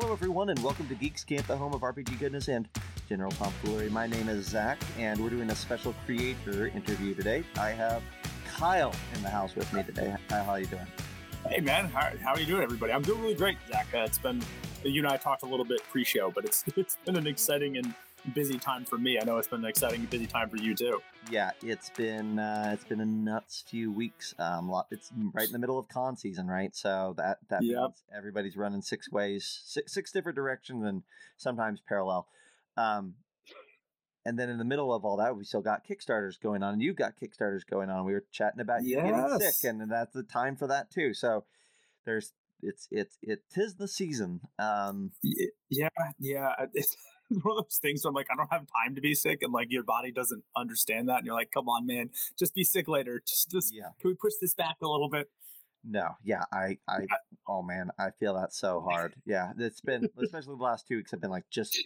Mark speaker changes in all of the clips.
Speaker 1: Hello, everyone, and welcome to Geeks Camp, the home of RPG goodness and general tomfoolery. My name is Zac, and we're doing a special creator interview today. I have Kyle in the house with me today. Hi, how are you doing?
Speaker 2: Hey, man, how, how are you doing, everybody? I'm doing really great, Zac. Uh, it's been you and I talked a little bit pre-show, but it's it's been an exciting and busy time for me. I know it's been an exciting busy time for you too.
Speaker 1: Yeah, it's been uh, it's been a nuts few weeks. Um, it's right in the middle of con season, right? So that that yep. means everybody's running six ways, six, six different directions, and sometimes parallel. Um, and then in the middle of all that, we still got Kickstarters going on, and you got Kickstarters going on. We were chatting about you getting sick, and that's the time for that too. So there's it's it's it tis the season. Um,
Speaker 2: yeah, yeah. It's one of those things where I'm like, I don't have time to be sick, and like your body doesn't understand that, and you're like, come on, man, just be sick later. Just, just yeah. Can we push this back a little bit?
Speaker 1: No, yeah, I, I, oh man, I feel that so hard. Yeah, it's been, especially the last two weeks, I've been like, just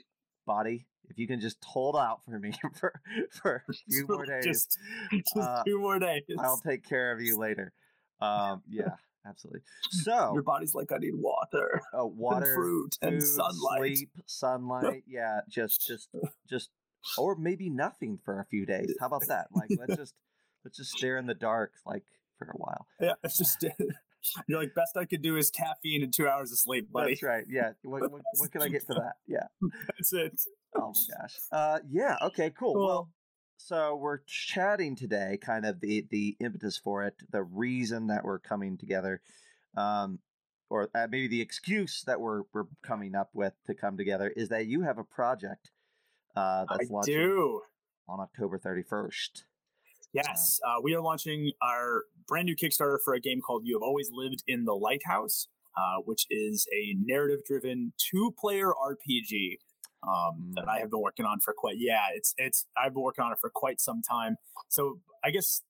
Speaker 1: body, if you can just hold out for me for for a few more days,
Speaker 2: just, just uh, two more days,
Speaker 1: I'll take care of you later. Um, yeah, absolutely. So
Speaker 2: your body's like, I need water,
Speaker 1: uh, water,
Speaker 2: and fruit, food, and sunlight,
Speaker 1: sleep, sunlight. yeah, just, just, just, or maybe nothing for a few days. How about that? Like, let's just let's just stare in the dark, like for a while.
Speaker 2: Yeah, it's just. You're like best I could do is caffeine and two hours of sleep, buddy.
Speaker 1: That's right. Yeah. What, what, what can I get for that? Yeah.
Speaker 2: That's it.
Speaker 1: Oh my gosh. Uh, yeah. Okay. Cool. Well, well so we're chatting today, kind of the the impetus for it, the reason that we're coming together, um, or uh, maybe the excuse that we're we're coming up with to come together is that you have a project uh, that's I launching do. on October thirty first.
Speaker 2: Yes, um, uh, we are launching our brand new Kickstarter for a game called "You Have Always Lived in the Lighthouse," uh, which is a narrative-driven two-player RPG um, that I have been working on for quite. Yeah, it's it's I've been working on it for quite some time. So I guess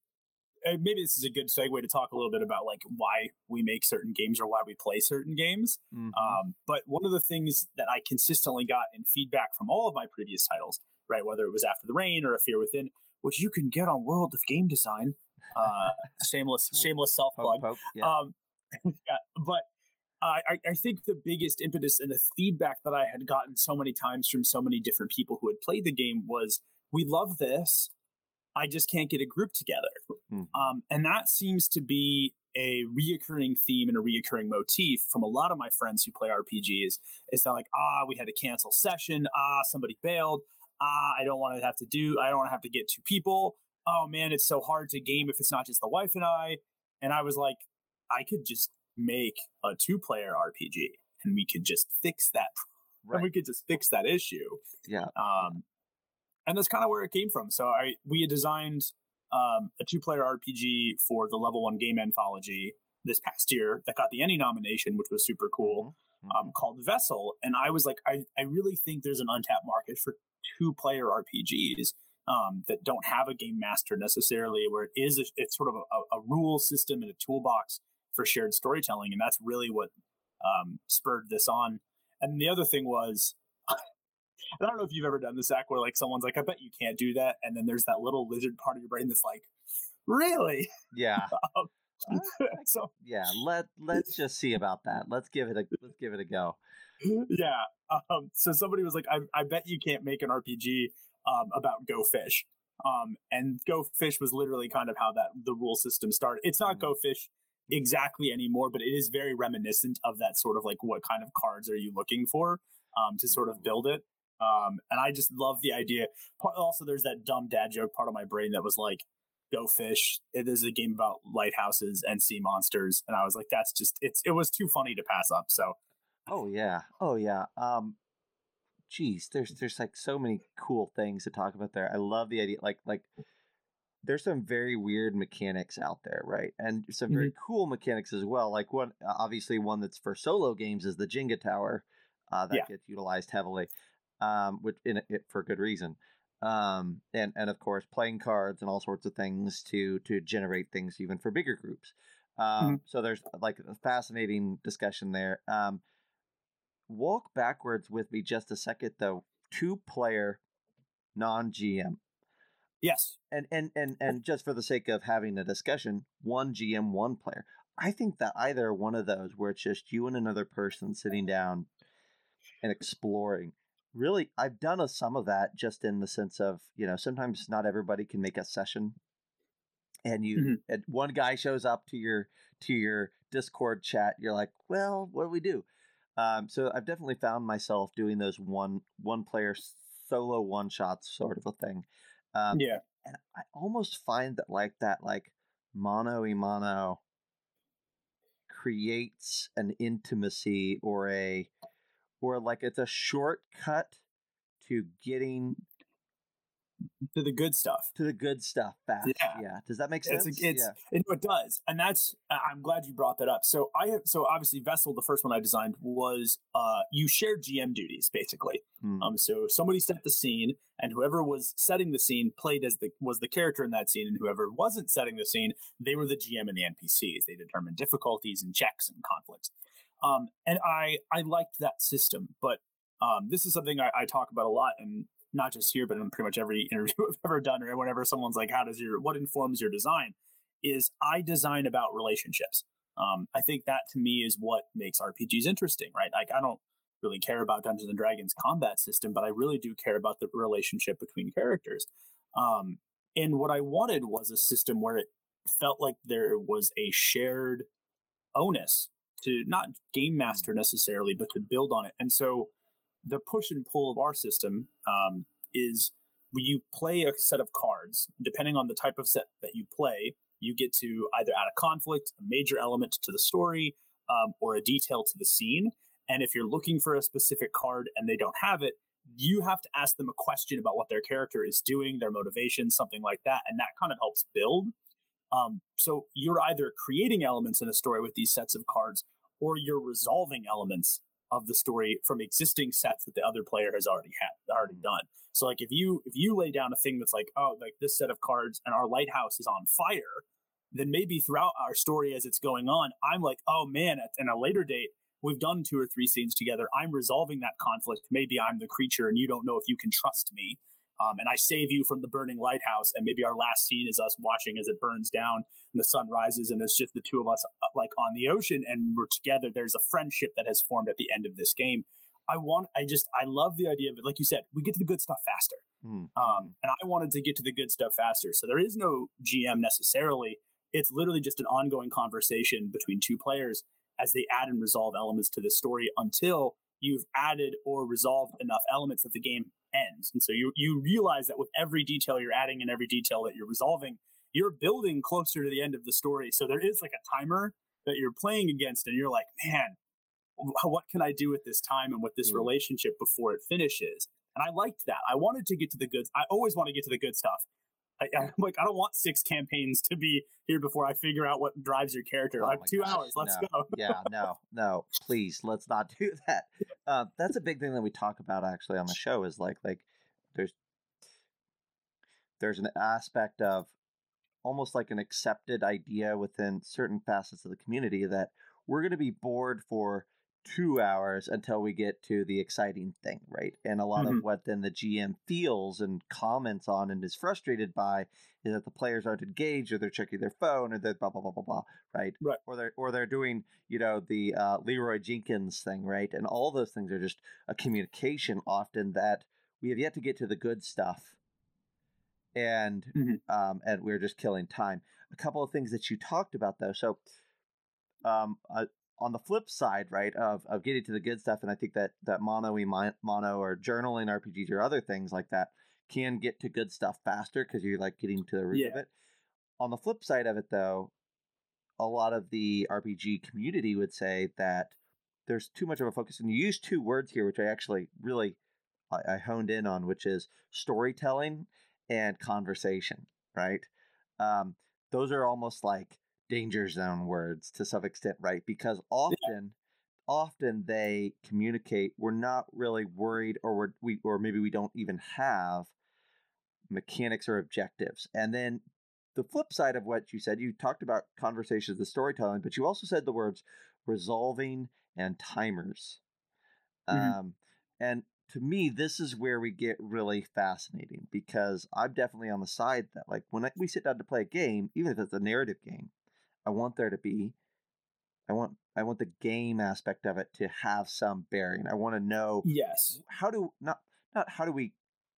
Speaker 2: eh, maybe this is a good segue to talk a little bit about like why we make certain games or why we play certain games. Mm-hmm. Um, but one of the things that I consistently got in feedback from all of my previous titles, right, whether it was After the Rain or A Fear Within, which you can get on World of Game Design. Uh, shameless, shameless self plug. Yeah. Um, yeah, but I, I think the biggest impetus and the feedback that I had gotten so many times from so many different people who had played the game was, "We love this. I just can't get a group together." Mm. Um, and that seems to be a reoccurring theme and a reoccurring motif from a lot of my friends who play RPGs. Is that like, ah, we had to cancel session. Ah, somebody bailed. Ah, I don't want to have to do. I don't want to have to get two people. Oh man, it's so hard to game if it's not just the wife and I. And I was like, I could just make a two player RPG and we could just fix that. Right. And we could just fix that issue.
Speaker 1: Yeah.
Speaker 2: Um, and that's kind of where it came from. So I we had designed um, a two player RPG for the level one game anthology this past year that got the ENnie nomination, which was super cool, mm-hmm. um, called Vessel. And I was like, I, I really think there's an untapped market for two player RPGs um, that don't have a game master necessarily, where it is a, it's sort of a, a, rule system and a toolbox for shared storytelling, and that's really what um, spurred this on. And the other thing was, I don't know if you've ever done this act where like someone's like, "I bet you can't do that," and then there's that little lizard part of your brain that's like, "Really?"
Speaker 1: Yeah. um, so yeah, let let's just see about that. Let's give it a let's give it a go.
Speaker 2: Yeah. Um, so somebody was like, I, I bet you can't make an RPG um, about Go Fish. Um, and Go Fish was literally kind of how that the rule system started. It's not mm. Go Fish exactly anymore, but it is very reminiscent of that sort of like what kind of cards are you looking for um, to sort of mm. build it. Um, and I just love the idea. Also, there's that dumb dad joke part of my brain that was like, "Go fish." It is a game about lighthouses and sea monsters, and I was like, "That's just it's." It was too funny to pass up. So,
Speaker 1: oh yeah, oh yeah. Um, geez, there's there's like so many cool things to talk about there. I love the idea, like like there's some very weird mechanics out there, right? And some very mm-hmm. cool mechanics as well. Like one, obviously, one that's for solo games is the Jenga Tower uh, that yeah. gets utilized heavily, um, which in it for good reason. Um, and and of course, playing cards and all sorts of things to to generate things even for bigger groups. Um, mm-hmm. So there's like a fascinating discussion there. Um, walk backwards with me just a second, though. Two player non GM
Speaker 2: Yes.
Speaker 1: And and and and just for the sake of having a discussion, one GM, one player. I think that either one of those where it's just you and another person sitting down and exploring. Really, I've done a, some of that just in the sense of you know sometimes not everybody can make a session, and you
Speaker 2: Mhm.
Speaker 1: and one guy shows up to your to your Discord chat. You're like, well, what do we do? Um, so I've definitely found myself doing those one one player solo one shots sort of a thing. Um,
Speaker 2: yeah.
Speaker 1: and I almost find that like that like mono mono creates an intimacy or a or like it's a shortcut to getting
Speaker 2: To the good stuff.
Speaker 1: to the good stuff fast.
Speaker 2: Yeah.
Speaker 1: Yeah. Does that make sense?
Speaker 2: it's
Speaker 1: yeah.
Speaker 2: it, it does, and that's I'm glad you brought that up. So I have so obviously Vessel, the first one I designed was uh you shared GM duties basically.
Speaker 1: Hmm.
Speaker 2: Um, so somebody set the scene, and whoever was setting the scene played as the was the character in that scene, and whoever wasn't setting the scene, they were the GM and the NPCs. They determined difficulties and checks and conflicts. Um, and I I liked that system, but um, this is something I, I talk about a lot, and not just here, but in pretty much every interview I've ever done, or whenever someone's like, "How does your what informs your design?" Is I design about relationships. Um, I think that to me is what makes RPGs interesting, right? Like I don't really care about Dungeons and Dragons combat system, but I really do care about the relationship between characters. Um, and what I wanted was a system where it felt like there was a shared onus to not game master necessarily, but to build on it. And so the push and pull of our system um, is when you play a set of cards, depending on the type of set that you play, you get to either add a conflict, a major element to the story, um, or a detail to the scene. And if you're looking for a specific card and they don't have it, you have to ask them a question about what their character is doing, their motivation, something like that. And that kind of helps build. Um, so you're either creating elements in a story with these sets of cards, or you're resolving elements of the story from existing sets that the other player has already had already done. So like if you if you lay down a thing that's like, oh, like this set of cards and our lighthouse is on fire, then maybe throughout our story as it's going on, I'm like, oh man, at in a later date, we've done two or three scenes together. I'm resolving that conflict. Maybe I'm the creature and you don't know if you can trust me. Um, and I save you from the burning lighthouse. And maybe our last scene is us watching as it burns down and the sun rises, and it's just the two of us uh, like on the ocean, and we're together. There's a friendship that has formed at the end of this game. I want, I just, I love the idea of it. Like you said, we get to the good stuff faster.
Speaker 1: Hmm.
Speaker 2: Um, and I wanted to get to the good stuff faster. So there is no GM necessarily. It's literally just an ongoing conversation between two players as they add and resolve elements to the story until you've added or resolved enough elements that the game ends. And so you you realize that with every detail you're adding and every detail that you're resolving, you're building closer to the end of the story. So there is like a timer that you're playing against, and you're like, man, what can I do with this time and with this
Speaker 1: Mm.
Speaker 2: relationship before it finishes? And I liked that. I wanted to get to the good. I always want to get to the good stuff. I, I'm like, I don't want six campaigns to be here before I figure out what drives your character.
Speaker 1: Oh
Speaker 2: I have two
Speaker 1: gosh,
Speaker 2: hours. Let's
Speaker 1: no.
Speaker 2: go.
Speaker 1: yeah, no, no, please, let's not do that. Uh, that's a big thing that we talk about actually on the show is like like there's there's an aspect of almost like an accepted idea within certain facets of the community that we're going to be bored for two hours until we get to the exciting thing, right? And a lot
Speaker 2: Mhm.
Speaker 1: of what then the GM feels and comments on and is frustrated by is that the players aren't engaged or they're checking their phone or they're blah blah blah blah blah, right?
Speaker 2: Right.
Speaker 1: Or they're or they're doing you know the uh, Leroy Jenkins thing, right? And all those things are just a communication often that we have yet to get to the good stuff, and
Speaker 2: Mhm.
Speaker 1: um, and we're just killing time. A couple of things that you talked about though, so um, uh, on the flip side, right, of, of getting to the good stuff, and I think that that mono mono or journaling RPGs or other things like that can get to good stuff faster because you're like getting to the root of it. On the flip side of it, though, a lot of the RPG community would say that there's too much of a focus, and you use two words here, which I actually really I, I honed in on, which is storytelling and conversation. Right? Um, those are almost like danger zone words to some extent, right? Because often, often they communicate we're not really worried, or we're, we or maybe we don't even have mechanics or objectives, and then the flip side of what you said, you talked about conversations, the storytelling, but you also said the words resolving and timers.
Speaker 2: Mhm.
Speaker 1: Um, and to me, this is where we get really fascinating because I'm definitely on the side that, like, when I, we sit down to play a game, even if it's a narrative game, I want there to be, I want I want the game aspect of it to have some bearing. I want to know
Speaker 2: yes
Speaker 1: how do not not how do we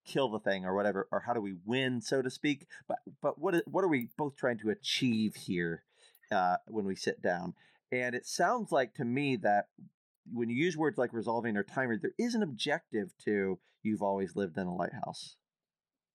Speaker 1: kill the thing or whatever or how do we win so to speak but but what what are we both trying to achieve here uh, when we sit down and it sounds like to me that when you use words like resolving or timer there is an objective to you've always lived in a lighthouse.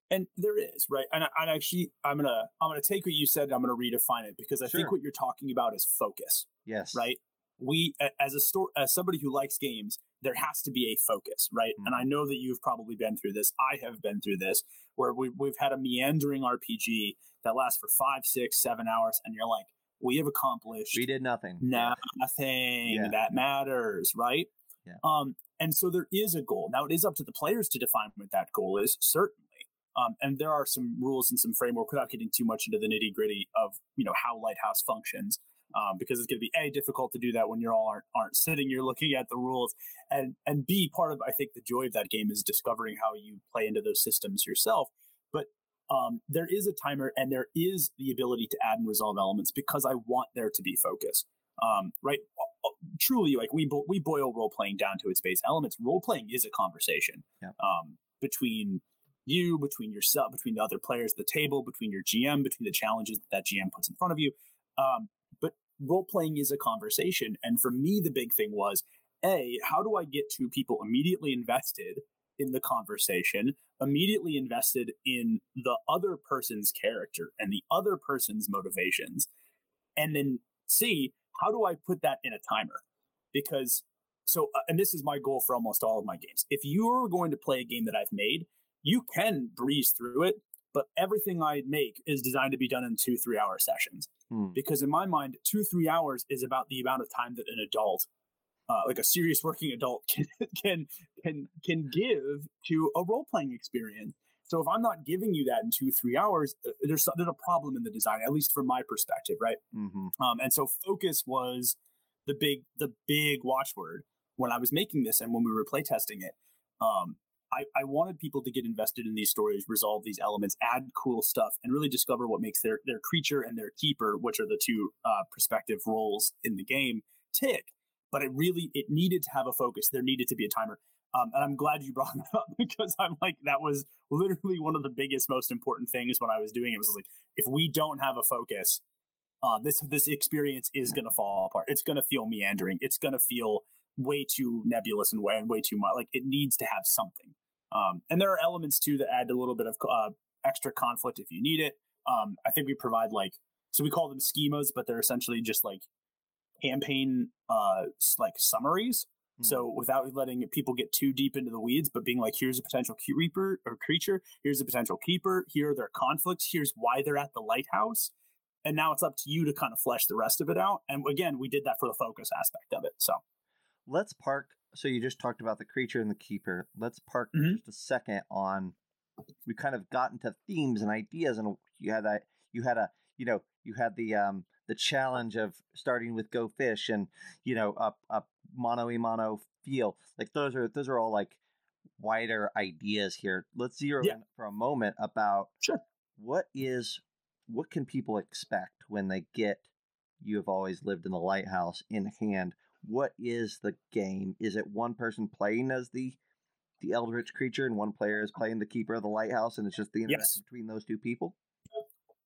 Speaker 2: And there is right? And, I, and actually i'm gonna i'm gonna take what you said i'm gonna redefine it because i sure. think what you're talking about is focus
Speaker 1: yes.
Speaker 2: right? We as a store as somebody who likes games there has to be a focus right? Mm-hmm. and i know that you've probably been through this. I have been through this where we, we've had a meandering rpg that lasts for five six seven hours and you're like we have accomplished.
Speaker 1: We did nothing.
Speaker 2: Nothing yeah. that matters right?
Speaker 1: Yeah.
Speaker 2: um and so there is a goal. Now it is up to the players to define what that goal is certainly. Um, and there are some rules and some framework without getting too much into the nitty gritty of you know how lighthouse functions um, because it's going to be a difficult to do that when you're all aren't, aren't sitting you're looking at the rules and and b part of i think the joy of that game is discovering how you play into those systems yourself um, there is a timer and there is the ability to add and resolve elements because i want there to be focus. Um, right? Truly like we bo- we boil role playing down to its base elements. Role playing is a conversation
Speaker 1: yeah.
Speaker 2: um, between you between yourself between the other players at the table between your gm between the challenges that, that gm puts in front of you. Um, but role playing is a conversation. And for me, the big thing was A, how do I get two people immediately invested in the conversation, immediately invested in the other person's character and the other person's motivations? And then see how do I put that in a timer? Because so, uh, and this is my goal for almost all of my games. If you're going to play a game that I've made, you can breeze through it but everything I make is designed to be done in two, three hour sessions.
Speaker 1: Hmm.
Speaker 2: Because in my mind, two, three hours is about the amount of time that an adult, uh, like a serious working adult, can can can can give to a role playing experience. So if I'm not giving you that in two, three hours, uh, there's there's a problem in the design, at least from my perspective, right?
Speaker 1: Mm-hmm.
Speaker 2: Um, and so focus was the big the big watchword when I was making this and when we were playtesting it. Um, I, I wanted people to get invested in these stories, resolve these elements, add cool stuff, and really discover what makes their their creature and their keeper, which are the two uh, prospective roles in the game, tick. But it really it needed to have a focus. There needed to be a timer. Um, and I'm glad you brought it up because I'm like that was literally one of the biggest, most important things when I was doing it. Was like if we don't have a focus, uh, this this experience is going to fall apart. It's going to feel meandering. It's going to feel way too nebulous and way way too much. Like it needs to have something. Um, and there are elements too that add a little bit of uh, extra conflict if you need it. Um, I think we provide like so we call them schemas, but they're essentially just like campaign uh, like summaries. Hmm. So without letting people get too deep into the weeds, but being like, here's a potential reaper or creature, here's a potential keeper, here are their conflicts, here's why they're at the lighthouse, and now it's up to you to kind of flesh the rest of it out. And again, we did that for the focus aspect of it. So
Speaker 1: let's park so you just talked about the creature and the keeper. Let's park
Speaker 2: mm-hmm.
Speaker 1: just a second on. We kind of got into themes and ideas, and you had that. You had a, you know, you had the um the challenge of starting with go fish, and you know, up up mono e mono feel. Like those are those are all like wider ideas here. Let's zero yeah. in for a moment about
Speaker 2: sure.
Speaker 1: what is what can people expect when they get you have always lived in the lighthouse in hand what is the game? Is it one person playing as the the eldritch creature and one player is playing the keeper of the lighthouse and it's just the interaction yes. between those two people?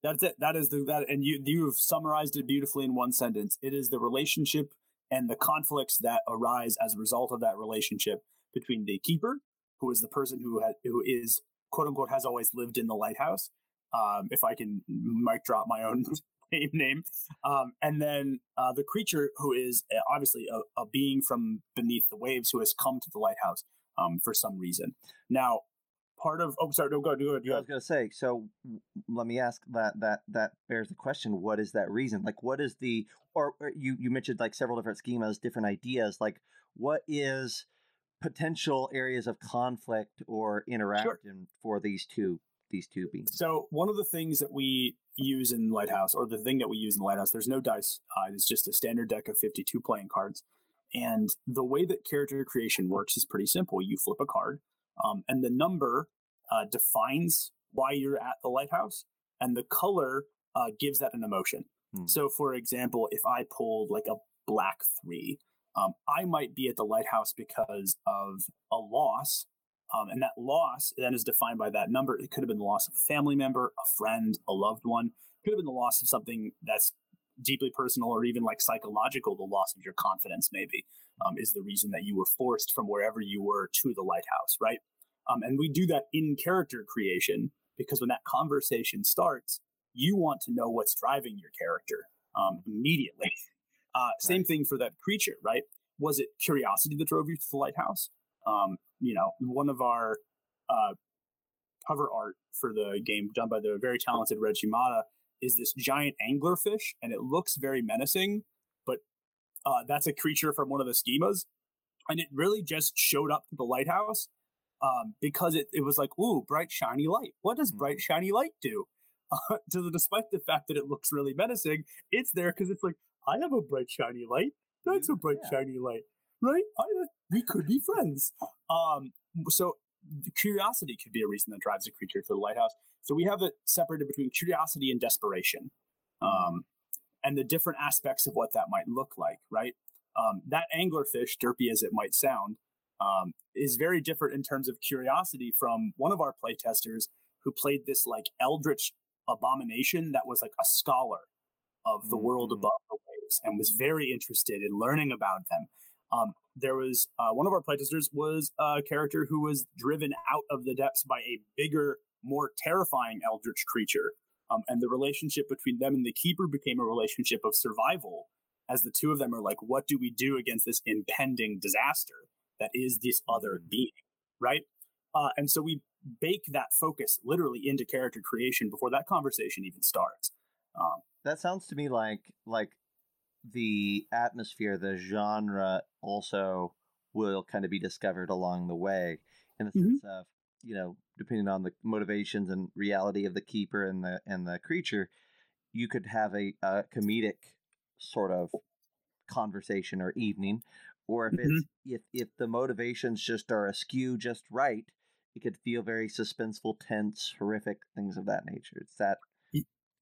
Speaker 2: That's it. That is the that and you you've summarized it beautifully in one sentence. It is the relationship and the conflicts that arise as a result of that relationship between the keeper, who is the person who has who is quote unquote has always lived in the lighthouse. Um, if I can mic drop my own name. Um, and then uh, the creature, who is uh, obviously a, a, being from beneath the waves, who has come to the lighthouse um, for some reason. Now, part of oh, sorry, no, go, go, go.
Speaker 1: I was going to say. So, let me ask that that that bears the question: What is that reason? Like, what is the or, or you you mentioned like several different schemas, different ideas. Like, what is potential areas of conflict or interaction sure. for these two these two beings?
Speaker 2: So one of the things that we use in Lighthouse, or the thing that we use in Lighthouse, there's no dice. Uh, it's just a standard deck of 52 playing cards. And the way that character creation works is pretty simple. You flip a card, um, and the number uh, defines why you're at the lighthouse, and the color uh, gives that an emotion. Hmm. So, for example, if I pulled like a black three. Um, I might be at the lighthouse because of a loss, um, and that loss then is defined by that number. It could have been the loss of a family member, a friend, a loved one. It could have been the loss of something that's deeply personal or even like psychological. The loss of your confidence, maybe, um, is the reason that you were forced from wherever you were to the lighthouse, right? Um, and we do that in character creation because when that conversation starts, you want to know what's driving your character um, immediately. Uh, same right. thing for that creature, right? Was it curiosity that drove you to the lighthouse? Um, you know, one of our uh, cover art for the game done by the very talented Reg Yamada is this giant anglerfish, and it looks very menacing, but uh, that's a creature from one of the schemas. And it really just showed up to the lighthouse um, because it, it was like, ooh, bright, shiny light. What does bright, mm-hmm. shiny light do? Uh, to the, despite the fact that it looks really menacing, it's there because it's like, I have a bright, shiny light. That's a bright, yeah. shiny light, right? I, we could be friends. Um, so curiosity could be a reason that drives a creature to the lighthouse. So we have it separated between curiosity and desperation, um, and the different aspects of what that might look like, right? Um, that anglerfish, derpy as it might sound, um, is very different in terms of curiosity from one of our playtesters who played this like eldritch abomination that was like a scholar of the mm-hmm. world above the waves and was very interested in learning about them. Um, there was uh, one of our playtesters was a character who was driven out of the depths by a bigger, more terrifying eldritch creature. Um, and the relationship between them and the keeper became a relationship of survival as the two of them are like, what do we do against this impending disaster that is this other mm-hmm. being, right? Uh, and so we bake that focus literally into character creation before that conversation even starts. Um,
Speaker 1: that sounds to me like like the atmosphere, the genre also will kind of be discovered along the way in the mm-hmm. sense of you know depending on the motivations and reality of the keeper and the and the creature you could have a, a comedic sort of conversation or evening or if mm-hmm. it's if if the motivations just are askew just right it could feel very suspenseful tense horrific things of that nature it's that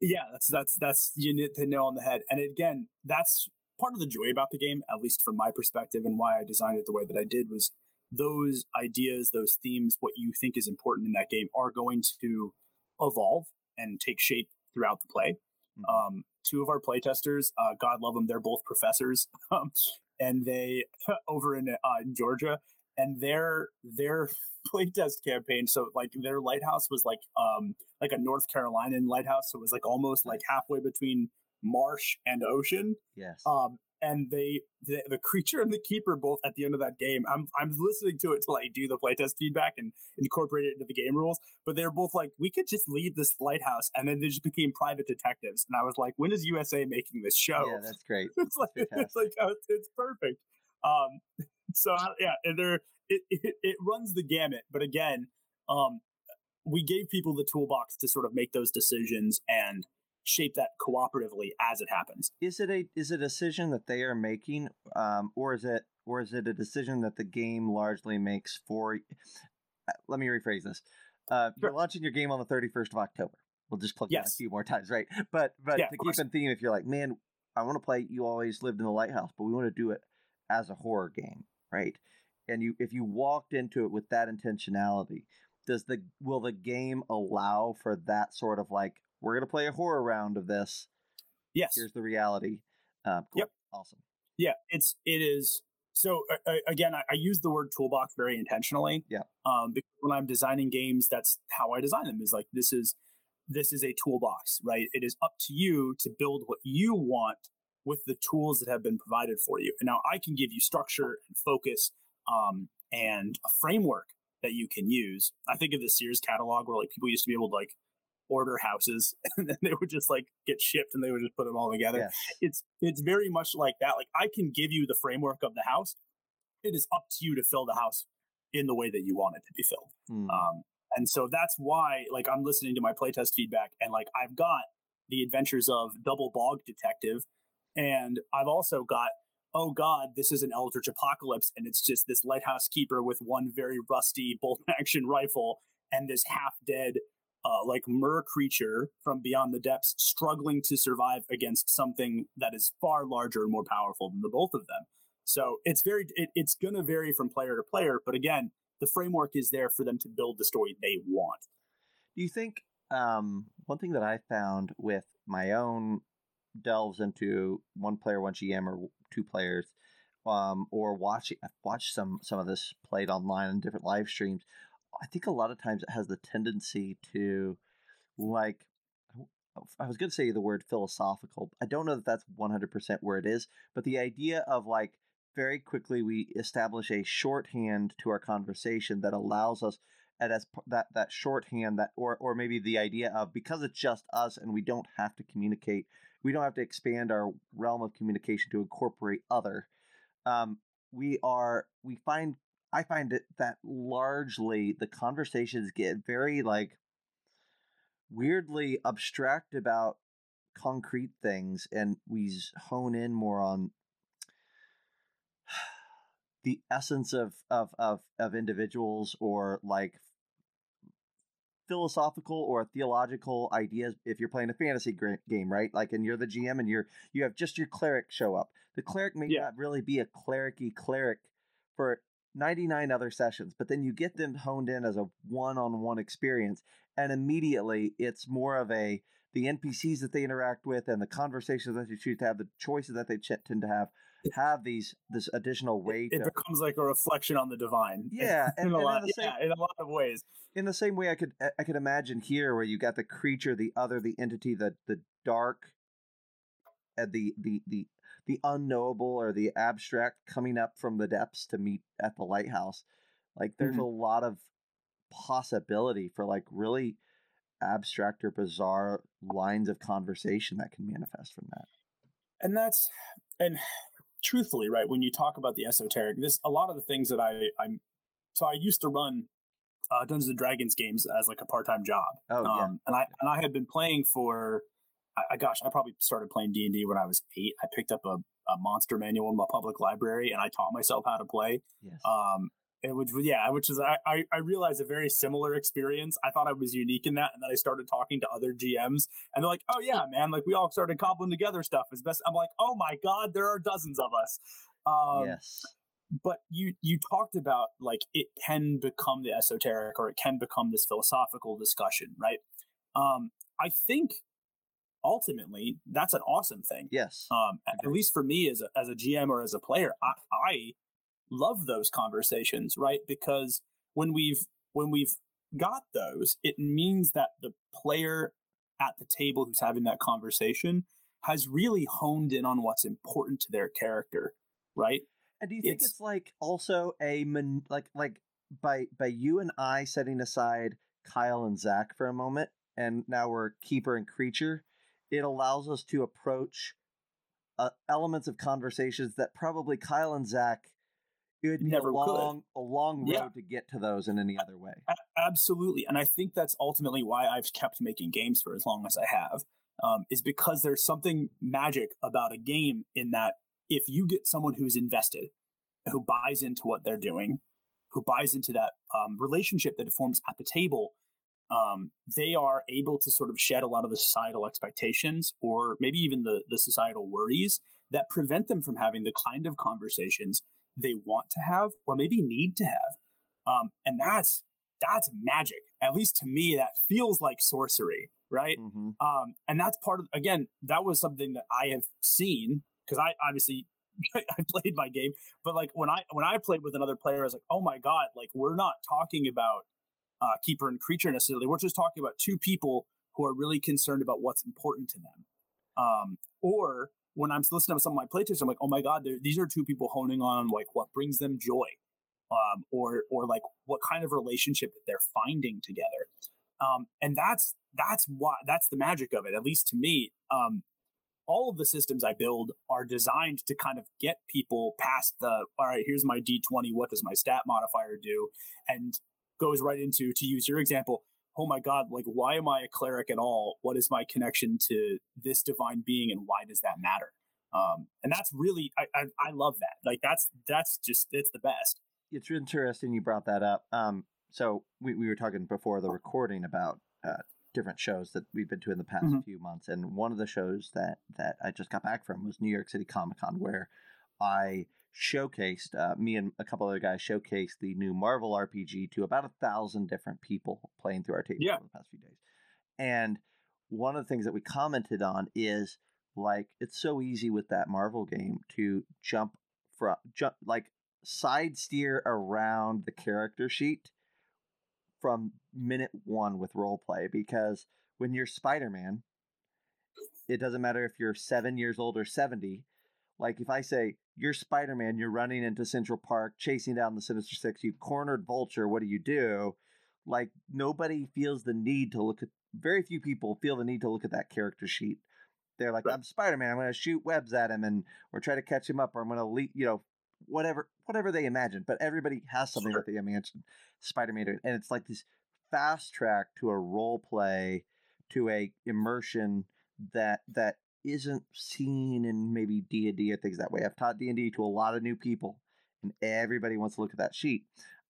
Speaker 2: yeah, that's that's that's you need to nail on the head. And again, that's part of the joy about the game, at least from my perspective, and why I designed it the way that I did was those ideas, those themes, what you think is important in that game are going to evolve and take shape throughout the play. Mm-hmm. Um, two of our playtesters, uh, God love them, they're both professors, um, and they over in, uh, in Georgia, and their their playtest campaign. So like their lighthouse was like um like a North Carolinian lighthouse. So it was like almost like halfway between marsh and ocean.
Speaker 1: Yes.
Speaker 2: Um and they the, the, creature and the keeper both at the end of that game i'm i'm listening to it to like do the playtest feedback and incorporate it into the game rules but they're both like we could just leave this lighthouse and then they just became private detectives and i was like when is usa making this show
Speaker 1: yeah that's great
Speaker 2: it's like it's like oh, it's perfect um so yeah and they're it, it, it runs the gamut. But again, um, we gave people the toolbox to sort of make those decisions and shape that cooperatively as it happens.
Speaker 1: Is it a is it a decision that they are making, um, or is it or is it a decision that the game largely makes for? Uh, let me rephrase this. Uh, sure. You're launching your game on the 31st of October. We'll just plug yes. that a few more times, right? But but yeah, to keep in theme, if you're like, man, I want to play. You always lived in the lighthouse, but we want to do it as a horror game, right? and you if you walked into it with that intentionality does the will the game allow for that sort of like we're gonna play a horror round of this.
Speaker 2: Yes.
Speaker 1: Here's the reality. Uh, cool.
Speaker 2: yep.
Speaker 1: Awesome.
Speaker 2: Yeah it's it is so uh, again I, I, use the word toolbox very intentionally
Speaker 1: yeah.
Speaker 2: um because when i'm designing games that's how i design them is like this is this is a toolbox right? It is up to you to build what you want with the tools that have been provided for you. And now i can give you structure and focus um, and a framework that you can use. I think of the Sears catalog where like people used to be able to like order houses and then they would just like get shipped and they would just put them all together. Yes. It's it's very much like that. Like I can give you the framework of the house. It is up to you to fill the house in the way that you want it to be filled. Mm. Um, and so that's why like I'm listening to my playtest feedback and like I've got the adventures of Double Bog Detective and I've also got oh god, this is an Eldritch apocalypse, and it's just this lighthouse keeper with one very rusty bolt action rifle and this half dead uh, like mer creature from beyond the depths struggling to survive against something that is far larger and more powerful than the both of them. So it's very it, it's going to vary from player to player, but again, the framework is there for them to build the story they want.
Speaker 1: Do you think um, one thing that I found with my own delves into one player, one GM, or two players, um, or watching I've watched some some of this played online in different live streams. I think a lot of times it has the tendency to like I was going to say the word philosophical. I don't know that that's 100% where it is, but the idea of like very quickly we establish a shorthand to our conversation that allows us and as that that shorthand that or or maybe the idea of because it's just us and we don't have to communicate we don't have to expand our realm of communication to incorporate other um, we are we find i find it that largely the conversations get very like weirdly abstract about concrete things and we hone in more on the essence of of of of individuals or like philosophical or theological ideas if you're playing a fantasy game right like and you're the gm and you're you have just your cleric show up the cleric may yeah. not really be a clericy cleric for 99 other sessions but then you get them honed in as a one-on-one experience and immediately it's more of a the npcs that they interact with and the conversations that they choose to have the choices that they tend to have have these this additional weight.
Speaker 2: It, it becomes like a reflection on the divine.
Speaker 1: Yeah,
Speaker 2: in, and, a lot, same, yeah, in a lot of ways.
Speaker 1: In the same way, I could I could imagine here where you got the creature, the other, the entity, the the dark, and the the the the unknowable or the abstract coming up from the depths to meet at the lighthouse. Like there's mm-hmm. a lot of possibility for like really abstract or bizarre lines of conversation that can manifest from that.
Speaker 2: And that's and truthfully, right, when you talk about the esoteric, this a lot of the things that I I'm so I used to run uh, Dungeons and Dragons games as like a part time job.
Speaker 1: Oh um, yeah.
Speaker 2: And I and I had been playing for, I, I gosh, I probably started playing D and D when I was eight. I picked up a, a monster manual in my public library and I taught myself how to play.
Speaker 1: Yes.
Speaker 2: Um, which yeah, which is I, I I realized a very similar experience. I thought I was unique in that, and then I started talking to other GMs, and they're like, "Oh yeah, man, like we all started cobbling together stuff as best." I'm like, "Oh my god, there are dozens of us."
Speaker 1: Um, yes.
Speaker 2: But you you talked about like it can become the esoteric, or it can become this philosophical discussion, right? Um, I think ultimately that's an awesome thing.
Speaker 1: Yes.
Speaker 2: Um, at least for me as a, as a GM or as a player, I, I love those conversations, right? Because when we've when we've got those, it means that the player at the table who's having that conversation has really honed in on what's important to their character, right?
Speaker 1: And do you think it's, it's like also a man, like like by by you and I setting aside Kyle and Zac for a moment, and now we're keeper and creature, it allows us to approach uh, elements of conversations that probably Kyle and Zac it would be Never a long, could. a long road yeah. to get to those in any other way.
Speaker 2: Absolutely, and I think that's ultimately why I've kept making games for as long as I have. Um, is because there's something magic about a game in that if you get someone who's invested, who buys into what they're doing, who buys into that um, relationship that it forms at the table, um, they are able to sort of shed a lot of the societal expectations or maybe even the, the societal worries that prevent them from having the kind of conversations they want to have or maybe need to have. Um, and that's that's magic. At least to me, that feels like sorcery, right? Mm-hmm. Um, and that's part of again, that was something that I have seen because I obviously I played my game, but like when I when I played with another player, I was like, oh my god, like we're not talking about uh, keeper and creature necessarily. We're just talking about two people who are really concerned about what's important to them. Um, or when I'm listening to some of my playtests, I'm like, oh my god, these are two people honing on like what brings them joy, um, or or like what kind of relationship that they're finding together, um, and that's that's why that's the magic of it. At least to me, um, all of the systems I build are designed to kind of get people past the all right. Here's my D20. What does my stat modifier do? And goes right into to use your example oh my god like why am i a cleric at all? What is my connection to this divine being and why does that matter? Um, and that's really I, I, I love that. Like that's that's just it's the best.
Speaker 1: It's interesting you brought that up. Um, so we, we were talking before the recording about uh, different shows that we've been to in the past
Speaker 2: Mhm.
Speaker 1: few months, and one of the shows that that I just got back from was New York City Comic Con, where I showcased uh, me and a couple other guys showcased the new Marvel RPG to about a thousand different people playing through our table
Speaker 2: Yeah.
Speaker 1: over the past few days. And one of the things that we commented on is like it's so easy with that Marvel game to jump from jump like side steer around the character sheet from minute one with role play because when you're Spider-Man, it doesn't matter if you're seven years old or 70. Like if I say you're Spider-Man, you're running into Central Park, chasing down the Sinister Six, you've cornered Vulture, what do you do? Like nobody feels the need to look at very few people feel the need to look at that character sheet. They're like,
Speaker 2: Right.
Speaker 1: I'm Spider-Man, I'm gonna shoot webs at him and or try to catch him up, or I'm gonna leap, you know, whatever whatever they imagine. But everybody has something
Speaker 2: Sure.
Speaker 1: that they imagine Spider-Man doing. And it's like this fast track to a role play, to a immersion that that isn't seen in maybe D and D or things that way. I've taught D and D to a lot of new people, and everybody wants to look at that sheet.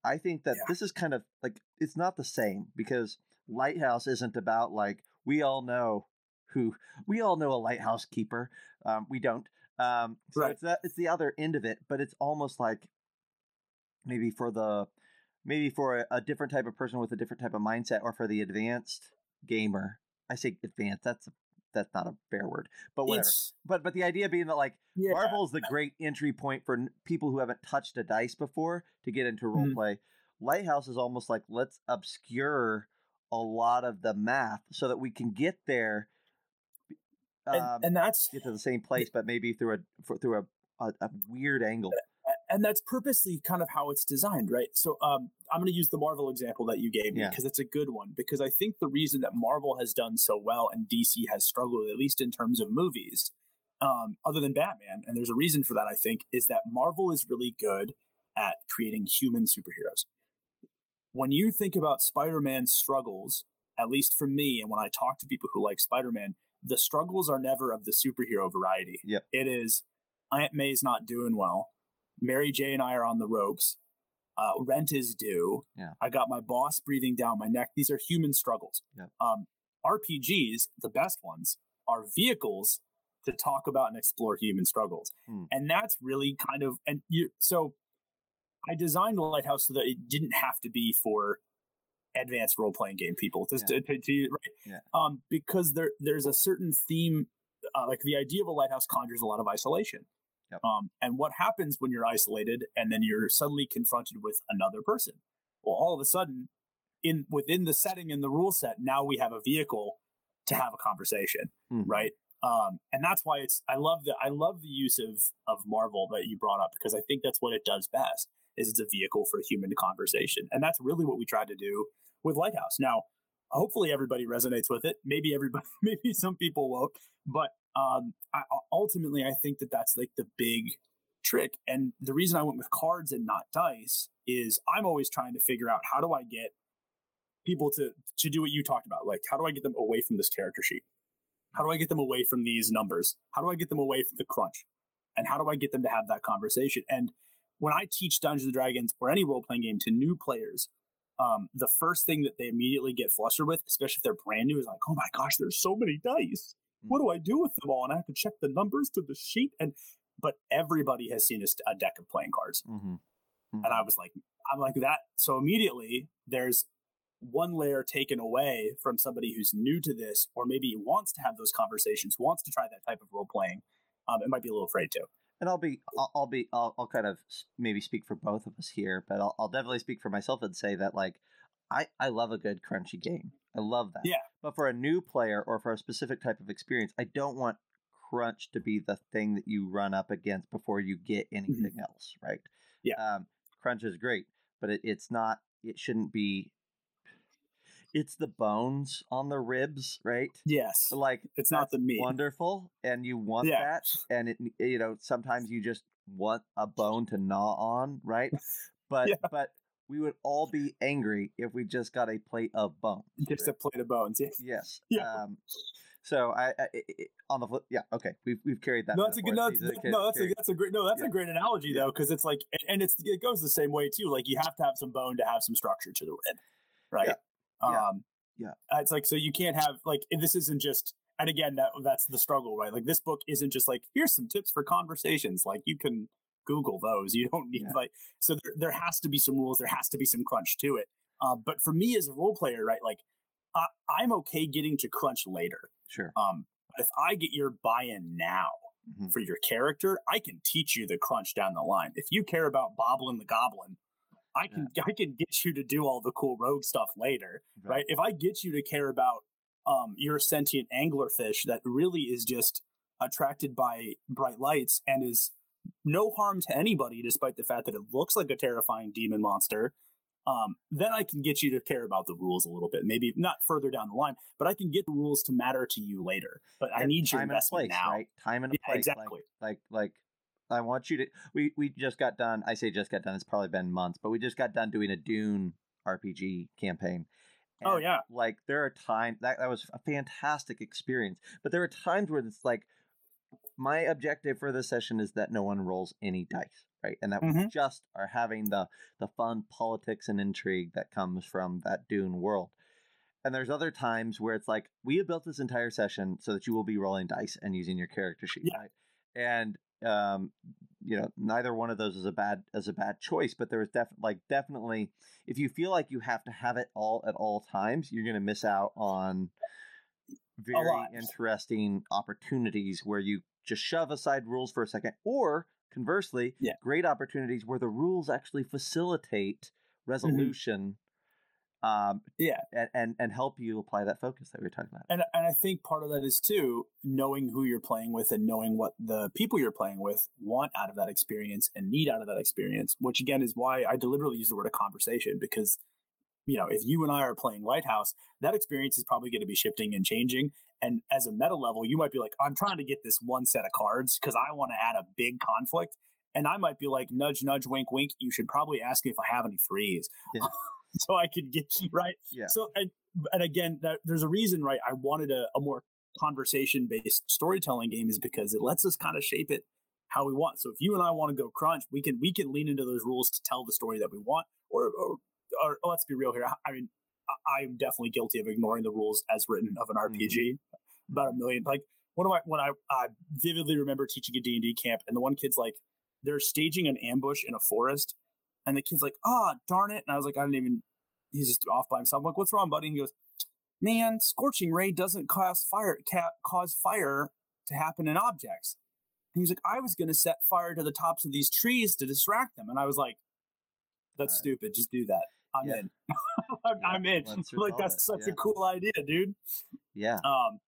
Speaker 1: I think that
Speaker 2: Yeah.
Speaker 1: this is kind of like it's not the same because Lighthouse isn't about like we all know who we all know a lighthouse keeper. Um, we don't. Um, so
Speaker 2: Right.
Speaker 1: it's that it's the other end of it, but it's almost like maybe for the maybe for a, a different type of person with a different type of mindset, or for the advanced gamer. I say advanced. That's that's not a fair word, but whatever.
Speaker 2: It's
Speaker 1: But but the idea being that like
Speaker 2: yeah.
Speaker 1: Marvel is the great entry point for n- people who haven't touched a dice before to get into role
Speaker 2: Mhm.
Speaker 1: play. Lighthouse is almost like let's obscure a lot of the math so that we can get there.
Speaker 2: and,
Speaker 1: Um,
Speaker 2: and that's
Speaker 1: get to the same place, but maybe through a for, through a, a, a weird angle.
Speaker 2: And that's purposely kind of how it's designed, right? So um, I'm going to use the Marvel example that you gave me
Speaker 1: Yeah.
Speaker 2: because it's a good one. Because I think the reason that Marvel has done so well and DC has struggled, at least in terms of movies, um, other than Batman, and there's a reason for that. I think is that Marvel is really good at creating human superheroes. When you think about Spider-Man's struggles, at least for me, and when I talk to people who like Spider-Man, the struggles are never of the superhero variety.
Speaker 1: Yep.
Speaker 2: It is Aunt May's not doing well. Mary J and I are on the ropes. Uh, rent is due.
Speaker 1: Yeah.
Speaker 2: I got my boss breathing down my neck. These are human struggles.
Speaker 1: Yep.
Speaker 2: Um, RPGs, the best ones, are vehicles to talk about and explore human struggles,
Speaker 1: Hmm.
Speaker 2: and that's really kind of and you. So, I designed the lighthouse so that it didn't have to be for advanced role playing game people. Just
Speaker 1: Yeah.
Speaker 2: to, to, to- right?
Speaker 1: Yeah.
Speaker 2: Um, because there there's a certain theme, uh, like the idea of a lighthouse conjures a lot of isolation.
Speaker 1: Yep.
Speaker 2: Um, and what happens when you're isolated and then you're suddenly confronted with another person? Well, all of a sudden, in within the setting and the rule set, now we have a vehicle to have a conversation,
Speaker 1: Mhm.
Speaker 2: right? Um, and that's why it's I love the I love the use of of Marvel that you brought up because I think that's what it does best is it's a vehicle for human conversation, and that's really what we tried to do with Lighthouse. Now, hopefully everybody resonates with it. Maybe everybody, maybe some people won't, but um, I, ultimately, I think that that's like the big trick. And the reason I went with cards and not dice is I'm always trying to figure out how do I get people to to do what you talked about. Like, how do I get them away from this character sheet? How do I get them away from these numbers? How do I get them away from the crunch? And how do I get them to have that conversation? And when I teach Dungeons and Dragons or any role playing game to new players, um, the first thing that they immediately get flustered with, especially if they're brand new, is like, "Oh my gosh, there's so many dice. What do I do with them all?" And I have to check the numbers to the sheet. And but everybody has seen a, a deck of playing cards,
Speaker 1: Mhm.
Speaker 2: and I was like, I'm like that. So immediately there's one layer taken away from somebody who's new to this, or maybe wants to have those conversations, wants to try that type of role playing. Um, it might be a little afraid to.
Speaker 1: and I'll be, I'll, I'll be, I'll, I'll kind of maybe speak for both of us here, but I'll, I'll definitely speak for myself and say that like, I, I love a good crunchy game. I love that.
Speaker 2: Yeah.
Speaker 1: But for a new player or for a specific type of experience, I don't want crunch to be the thing that you run up against before you get anything else, right?
Speaker 2: Mm-hmm. Yeah.
Speaker 1: Um, crunch is great, but it, it's not. It shouldn't be. It's the bones on the ribs, right?
Speaker 2: Yes,
Speaker 1: Like
Speaker 2: it's not the meat.
Speaker 1: Wonderful, and you want
Speaker 2: Yeah.
Speaker 1: that, and it you know sometimes you just want a bone to gnaw on, right? But
Speaker 2: Yeah.
Speaker 1: but we would all be angry if we just got a plate of bones.
Speaker 2: Just a plate of bones. Yeah.
Speaker 1: yes.
Speaker 2: Yeah.
Speaker 1: Um, so I, I, I I- on the flip, yeah, okay, we've we've carried that.
Speaker 2: No, that's a good. No, that's, no, that's a that's a great. No, that's
Speaker 1: Yeah.
Speaker 2: a great analogy
Speaker 1: Yeah.
Speaker 2: though, because it's like, and- and it's it goes the same way too. Like you have to have some bone to have some structure to the rib, right?
Speaker 1: Yeah.
Speaker 2: Um,
Speaker 1: Yeah.
Speaker 2: Uh, it's like so you can't have like this isn't just and again that that's the struggle, right? Like this book isn't just like here's some tips for conversations. Like you can Google those. You don't need yeah. like so there, there has to be some rules. There has to be some crunch to it. Uh, but for me as a role player, right? Like I, I'm okay getting to crunch later.
Speaker 1: Sure.
Speaker 2: Um, if I get your buy-in now mm-hmm. for your character, I can teach you the crunch down the line. If you care about Boblin the Goblin, I can yeah. I can get you to do all the cool rogue stuff later, right? right? If I get you to care about um, your sentient anglerfish that really is just attracted by bright lights and is no harm to anybody, despite the fact that it looks like a terrifying demon monster, um, then I can get you to care about the rules a little bit. Maybe not further down the line, but I can get the rules to matter to you later. But and I need your investment
Speaker 1: place,
Speaker 2: now.
Speaker 1: Right? Time and a
Speaker 2: yeah,
Speaker 1: place.
Speaker 2: Exactly.
Speaker 1: Like, like, like, I want you to. We we just got done. I say just got done. It's probably been months, but we just got done doing a Dune RPG campaign.
Speaker 2: Oh, and, oh yeah.
Speaker 1: Like there are times that that was a fantastic experience, but there are times where it's like my objective for this session is that no one rolls any dice, right? And that mm-hmm. we just are having the the fun politics and intrigue that comes from that Dune world. And there's other times where it's like we have built this entire session so that you will be rolling dice and using your character sheet, yeah. right? And um, you know, neither one of those is a bad as a bad choice, but there is definitely like definitely if you feel like you have to have it all at all times, you're going to miss out on very interesting opportunities where you just shove aside rules for a second, or conversely,
Speaker 2: yeah.
Speaker 1: great opportunities where the rules actually facilitate mm-hmm. resolution. Mm-hmm. Um,
Speaker 2: yeah,
Speaker 1: and, and and help you apply that focus that we were talking about.
Speaker 2: And and I think part of that is too knowing who you're playing with and knowing what the people you're playing with want out of that experience and need out of that experience. Which again is why I deliberately use the word a conversation because you know if you and I are playing Lighthouse, that experience is probably going to be shifting and changing, and as a meta level, you might be like, I'm trying to get this one set of cards because I want to add a big conflict. And I might be like, nudge, nudge, wink, wink. You should probably ask me if I have any threes. Yeah. so I could get right.
Speaker 1: Yeah.
Speaker 2: So and, and again, that, there's a reason, right? I wanted a, a more conversation based storytelling game is because it lets us kind of shape it how we want. So if you and I want to go crunch, we can we can lean into those rules to tell the story that we want. Or or, or let's be real here. I mean, I'm definitely guilty of ignoring the rules as written of an RPG. Mm-hmm. About a million. Like one of my when I I vividly remember teaching a D and D camp, and the one kid's like, they're staging an ambush in a forest, and the kid's like, "Ah, oh, darn it!" And I was like, "I didn't even." He's just off by himself. I'm like, "What's wrong, buddy?" And he goes, "Man, scorching ray doesn't cause fire ca- cause fire to happen in objects." And he's like, "I was going to set fire to the tops of these trees to distract them," and I was like, "That's right. stupid. Just do that." I'm yeah. in. I'm, in. Like that's such a cool idea, dude.
Speaker 1: Yeah.
Speaker 2: Um.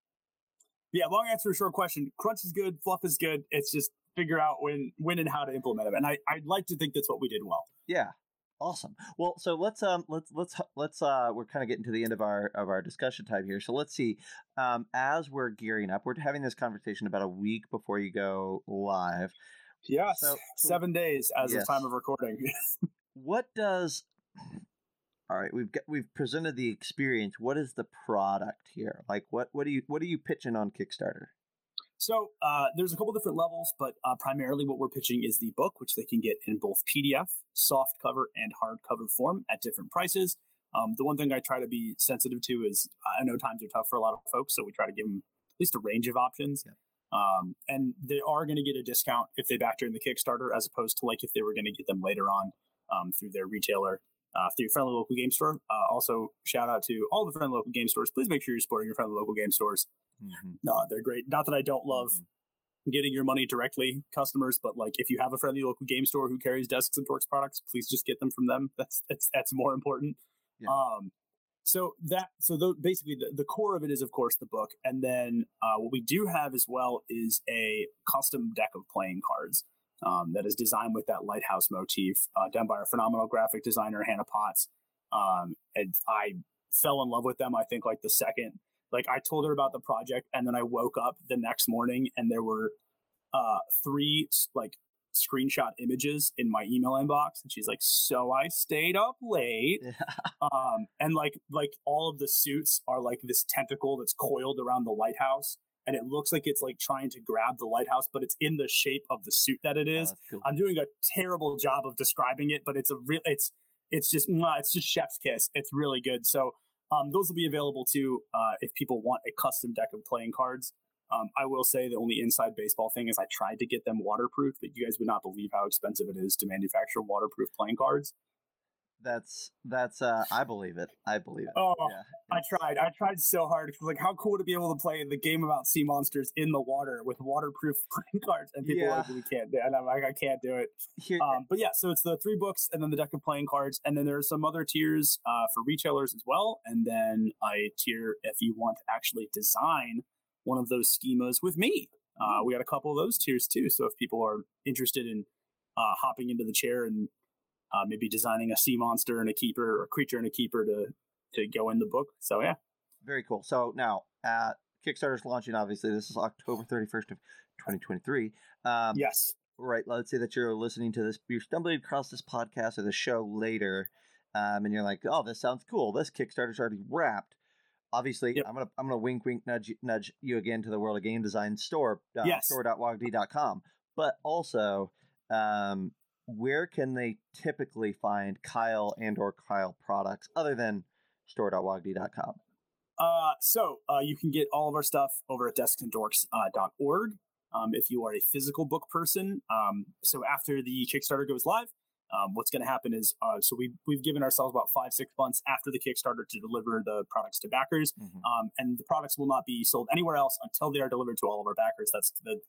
Speaker 2: Yeah. Long answer, short question. Crunch is good. Fluff is good. It's just figure out when, when, and how to implement them. And I, I'd like to think that's what we did well.
Speaker 1: Yeah. Awesome. Well, so let's um let's let's let's uh we're kind of getting to the end of our of our discussion time here. So let's see. Um, as we're gearing up, we're having this conversation about a week before you go live.
Speaker 2: Yes, so, seven days as yes. of time of recording.
Speaker 1: what does all right we've got we've presented the experience. What is the product here? Like what what are you what are you pitching on kickstarter?
Speaker 2: So uh, there's a couple different levels but uh, primarily what we're pitching is the book which they can get in both pdf soft cover and hardcover form at different prices. Um, the one thing i try to be sensitive to is i know times are tough for a lot of folks so we try to give them at least a range of options. Yeah. um, and they are going to get a discount if they back during the kickstarter as opposed to like if they were going to get them later on um, through their retailer uh, through your friendly local game store. Uh, also, shout out to all the friendly local game stores. Please make sure you're supporting your friendly local game stores. Mm-hmm. No, they're great. Not that I don't love mm-hmm. getting your money directly, customers, but like if you have a friendly local game store who carries desks and Dorks products, please just get them from them. That's that's that's more important. Yeah. Um, so that so the, basically the, the core of it is of course the book, and then uh, what we do have as well is a custom deck of playing cards um, that is designed with that lighthouse motif, uh, done by our phenomenal graphic designer Hannah Potts. Um, and I fell in love with them. I think like the second, like I told her about the project, and then I woke up the next morning and there were uh, three like screenshot images in my email inbox and she's like so i stayed up late um and like like all of the suits are like this tentacle that's coiled around the lighthouse and it looks like it's like trying to grab the lighthouse, but it's in the shape of the suit that it oh. Oh, cool. I'm doing a terrible job of describing it, but it's a real it's it's just it's just chef's kiss. It's really good. So Um, those will be available too uh, if people want a custom deck of playing cards. Um, I will say the only inside baseball thing is I tried to get them waterproof, but you guys would not believe how expensive it is to manufacture waterproof playing cards.
Speaker 1: That's that's uh I believe it. I believe it.
Speaker 2: Oh,
Speaker 1: yeah.
Speaker 2: I tried. I tried so hard. Like, how cool to be able to play the game about sea monsters in the water with waterproof playing cards, and people are like, we can't do it. And I'm like, I can't do it.
Speaker 1: Here,
Speaker 2: Um, but yeah, so it's the three books and then the deck of playing cards, and then there's some other tiers uh, for retailers as well, and then a tier if you want to actually design one of those schemas with me. Uh, we got a couple of those tiers too. So if people are interested in uh, hopping into the chair and uh, maybe designing a sea monster and a keeper or a creature and a keeper to to go in the book. So yeah,
Speaker 1: Very cool. So now, uh, Kickstarter's launching. Obviously, this is October thirty first of twenty twenty three. Um,
Speaker 2: yes,
Speaker 1: right. Let's say that you're listening to this, you're stumbling across this podcast or the show later, um, and you're like, "Oh, this sounds cool. This Kickstarter's already wrapped." Obviously,
Speaker 2: Yep.
Speaker 1: I'm gonna I'm gonna wink wink nudge nudge you again to the World of Game Design store, uh,
Speaker 2: Yes.
Speaker 1: store.wogd.com. But also, um, where can they typically find Kyle and or Kyle products other than store.wogd.com?
Speaker 2: Uh, so uh, you can get all of our stuff over at desksanddorks.org um, if you are a physical book person. Um, so after the Kickstarter goes live, um, what's going to happen is uh, so we we've given ourselves about five six months after the Kickstarter to deliver the products to backers, um, and the products will not be sold anywhere else until they are delivered to all of our backers. That's the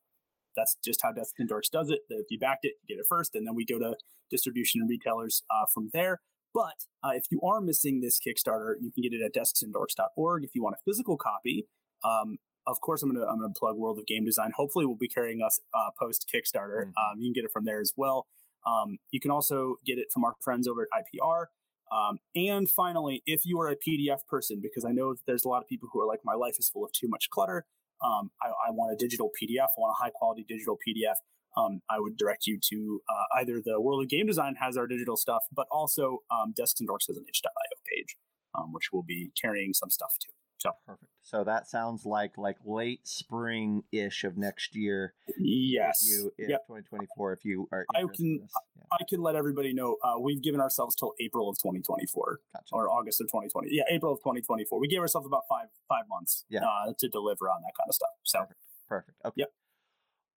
Speaker 2: that's just how Desks and Dorks does it. If you backed it, you get it first, and then we go to distribution and retailers uh, from there. But uh, if you are missing this Kickstarter, you can get it at desksanddorks.org. If you want a physical copy, um, of course, I'm gonna I'm gonna plug World of Game Design. Hopefully, we'll be carrying us uh, post Kickstarter.
Speaker 1: Mhm.
Speaker 2: Um, you can get it from there as well. Um, you can also get it from our friends over at IPR. Um, and finally, if you are a PDF person, because I know there's a lot of people who are like, my life is full of too much clutter. Um, I, I want a digital PDF. I want a high quality digital PDF. Um, I would direct you to uh, either the World of Game Design has our digital stuff, but also um, Desks and Dorks has an itch.io page, um, which will be carrying some stuff too. So
Speaker 1: Perfect. So that sounds like like late spring ish of next year.
Speaker 2: yes,
Speaker 1: If you, if
Speaker 2: Yep.
Speaker 1: 2024. If you are
Speaker 2: I can-
Speaker 1: Yeah,
Speaker 2: I can let everybody know uh, we've given ourselves till April of 2024
Speaker 1: gotcha.
Speaker 2: or August of 2020. Yeah, April of 2024. We gave ourselves about five five months
Speaker 1: Yeah.
Speaker 2: uh, to deliver on that kind of stuff. So
Speaker 1: Perfect. perfect. Okay.
Speaker 2: Yep.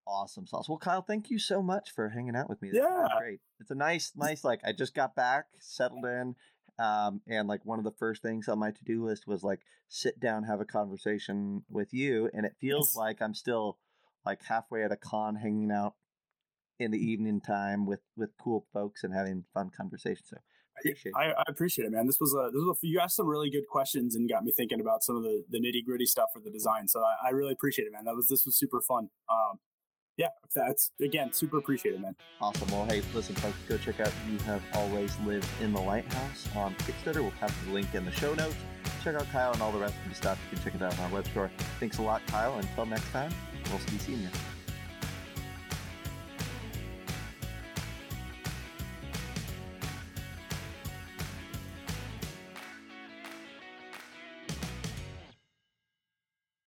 Speaker 1: Awesome sauce. Well, Kyle, thank you so much for hanging out with me. This
Speaker 2: Yeah.
Speaker 1: great. It's a nice, nice. Like I just got back, settled in, um, and like one of the first things on my to do list was like sit down, have a conversation with you, and it feels
Speaker 2: Yes.
Speaker 1: like I'm still like halfway at a con, hanging out in the evening time with with cool folks and having fun conversations. So I appreciate. it.
Speaker 2: I, I appreciate it, man. This was a this was a, you asked some really good questions and got me thinking about some of the, the nitty gritty stuff for the design. So I, I really appreciate it, man. That was this was super fun. Um, yeah, that's again super appreciated, man.
Speaker 1: Awesome. Well, hey, listen, folks, go check out You Have Always Lived in the Lighthouse on Kickstarter. We'll have the link in the show notes. Check out Kyle and all the rest of the stuff. You can check it out on our web store. Thanks a lot, Kyle. Until next time, we'll be seeing you.